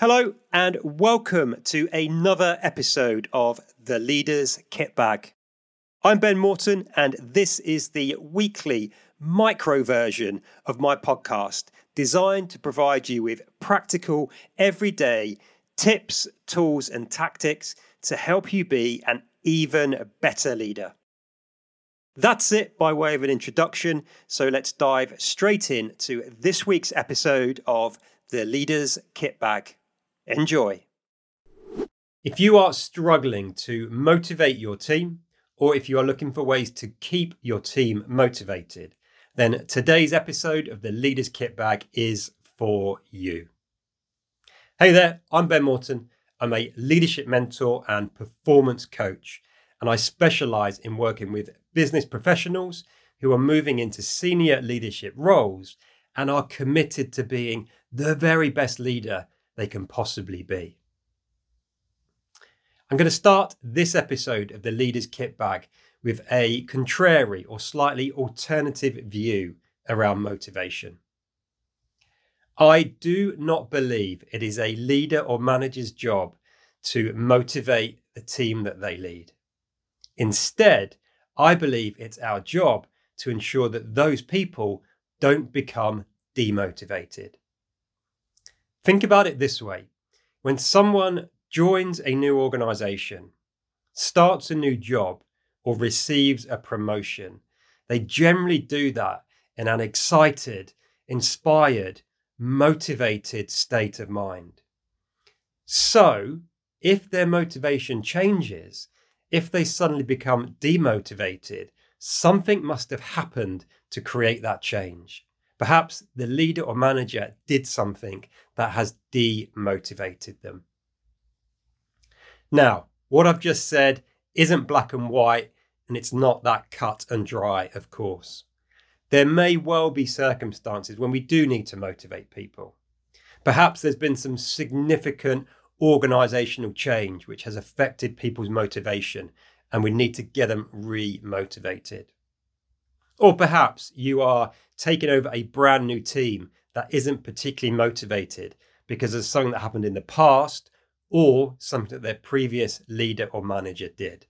Hello, and welcome to another episode of The Leaders Kit Bag. I'm Ben Morton, and this is the weekly micro version of my podcast designed to provide you with practical, everyday tips, tools, and tactics to help you be an even better leader. That's it by way of an introduction. So let's dive straight in to this week's episode of The Leaders Kit Bag. Enjoy. If you are struggling to motivate your team, or if you are looking for ways to keep your team motivated, then today's episode of the Leaders Kit Bag is for you. Hey there, I'm Ben Morton. I'm a leadership mentor and performance coach, and I specialize in working with business professionals who are moving into senior leadership roles and are committed to being the very best leader they can possibly be. I'm going to start this episode of the Leaders Kit Bag with a contrary or slightly alternative view around motivation. I do not believe it is a leader or manager's job to motivate the team that they lead. Instead, I believe it's our job to ensure that those people don't become demotivated. Think about it this way when someone joins a new organization, starts a new job, or receives a promotion, they generally do that in an excited, inspired, motivated state of mind. So, if their motivation changes, if they suddenly become demotivated, something must have happened to create that change. Perhaps the leader or manager did something that has demotivated them. Now, what I've just said isn't black and white, and it's not that cut and dry, of course. There may well be circumstances when we do need to motivate people. Perhaps there's been some significant organizational change which has affected people's motivation, and we need to get them re motivated. Or perhaps you are taking over a brand new team that isn't particularly motivated because of something that happened in the past or something that their previous leader or manager did.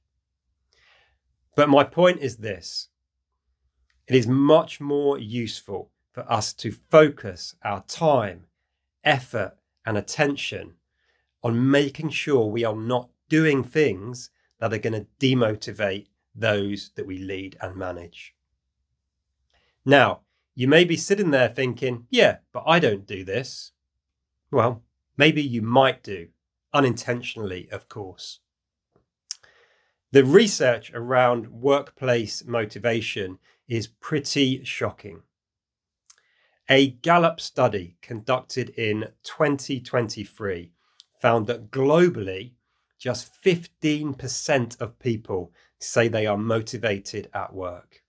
But my point is this it is much more useful for us to focus our time, effort, and attention on making sure we are not doing things that are going to demotivate those that we lead and manage. Now, you may be sitting there thinking, yeah, but I don't do this. Well, maybe you might do, unintentionally, of course. The research around workplace motivation is pretty shocking. A Gallup study conducted in 2023 found that globally, just 15% of people say they are motivated at work.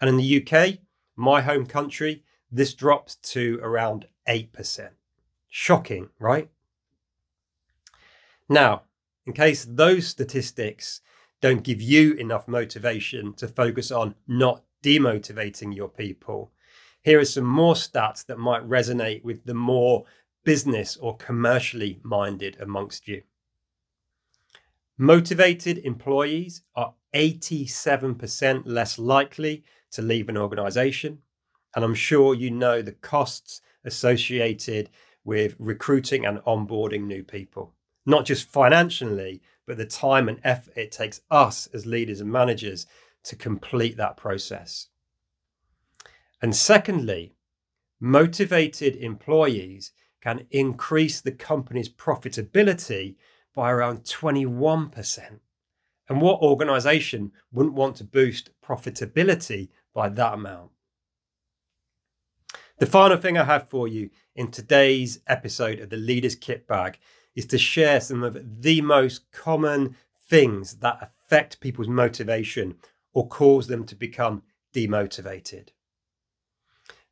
And in the UK, my home country, this dropped to around 8%. Shocking, right? Now, in case those statistics don't give you enough motivation to focus on not demotivating your people, here are some more stats that might resonate with the more business or commercially minded amongst you. Motivated employees are 87% less likely to leave an organization. And I'm sure you know the costs associated with recruiting and onboarding new people, not just financially, but the time and effort it takes us as leaders and managers to complete that process. And secondly, motivated employees can increase the company's profitability by around 21%. And what organization wouldn't want to boost profitability by that amount. The final thing I have for you in today's episode of the Leaders Kit Bag is to share some of the most common things that affect people's motivation or cause them to become demotivated.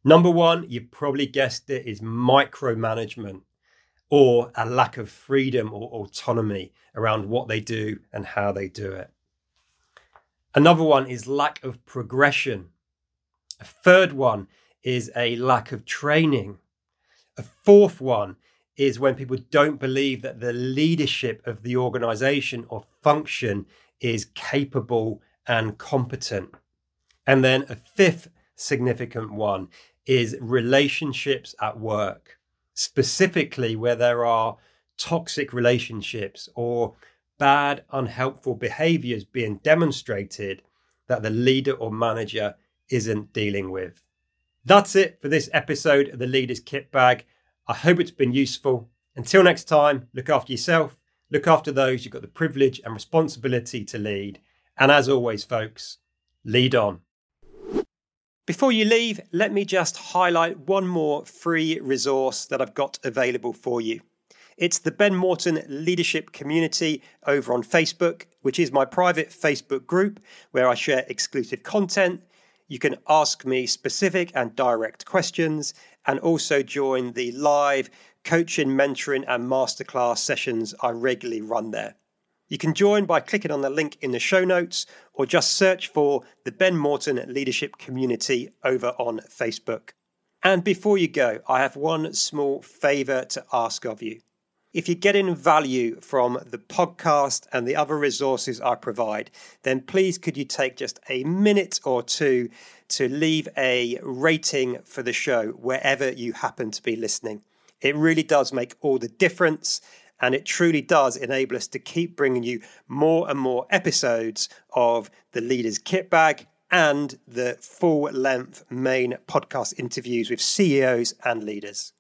Number one, you've probably guessed it, is micromanagement or a lack of freedom or autonomy around what they do and how they do it. Another one is lack of progression. A third one is a lack of training. A fourth one is when people don't believe that the leadership of the organization or function is capable and competent. And then a fifth significant one is relationships at work, specifically where there are toxic relationships or bad, unhelpful behaviors being demonstrated that the leader or manager isn't dealing with. That's it for this episode of the Leaders Kit Bag. I hope it's been useful. Until next time, look after yourself, look after those you've got the privilege and responsibility to lead. And as always, folks, lead on. Before you leave, let me just highlight one more free resource that I've got available for you. It's the Ben Morton Leadership Community over on Facebook, which is my private Facebook group where I share exclusive content. You can ask me specific and direct questions and also join the live coaching, mentoring, and masterclass sessions I regularly run there. You can join by clicking on the link in the show notes or just search for the Ben Morton Leadership Community over on Facebook. And before you go, I have one small favour to ask of you. If you're getting value from the podcast and the other resources I provide, then please could you take just a minute or two to leave a rating for the show wherever you happen to be listening. It really does make all the difference. And it truly does enable us to keep bringing you more and more episodes of the Leaders Kit Bag and the full length main podcast interviews with CEOs and leaders.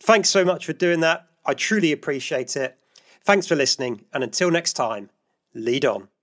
Thanks so much for doing that. I truly appreciate it. Thanks for listening, and until next time, lead on.